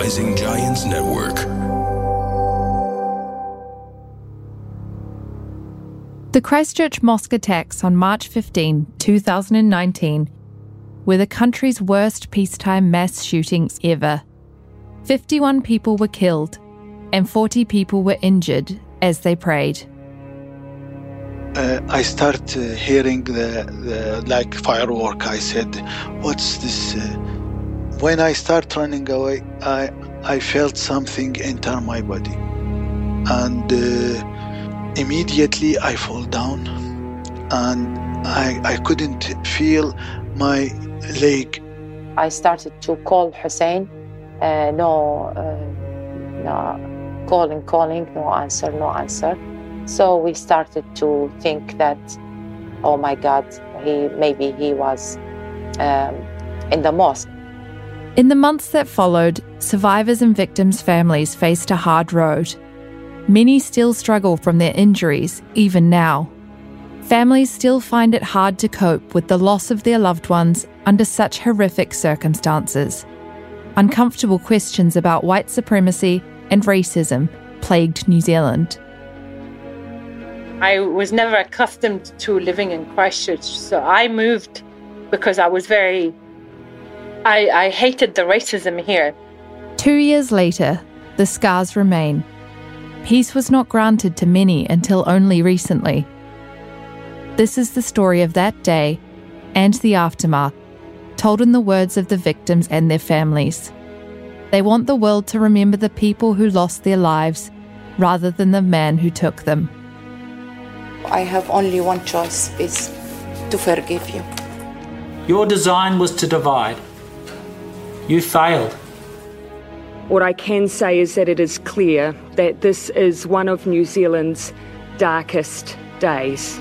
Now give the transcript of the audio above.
Rising Giants Network. The Christchurch mosque attacks on March 15, 2019, were the country's worst peacetime mass shootings ever. 51 people were killed and 40 people were injured as they prayed. Uh, I start uh, hearing the, the like firework. I said, "What's this?" Uh, when I start running away, I I felt something enter my body, and uh, immediately I fall down, and I I couldn't feel my leg. I started to call Hussein. Uh, no, uh, no, calling, calling, no answer, no answer. So we started to think that, oh my God, he maybe he was um, in the mosque. In the months that followed, survivors and victims' families faced a hard road. Many still struggle from their injuries, even now. Families still find it hard to cope with the loss of their loved ones under such horrific circumstances. Uncomfortable questions about white supremacy and racism plagued New Zealand. I was never accustomed to living in Christchurch, so I moved because I was very. I, I hated the racism here. Two years later, the scars remain. Peace was not granted to many until only recently. This is the story of that day and the aftermath, told in the words of the victims and their families. They want the world to remember the people who lost their lives rather than the man who took them. I have only one choice is to forgive you. Your design was to divide. You failed. What I can say is that it is clear that this is one of New Zealand's darkest days.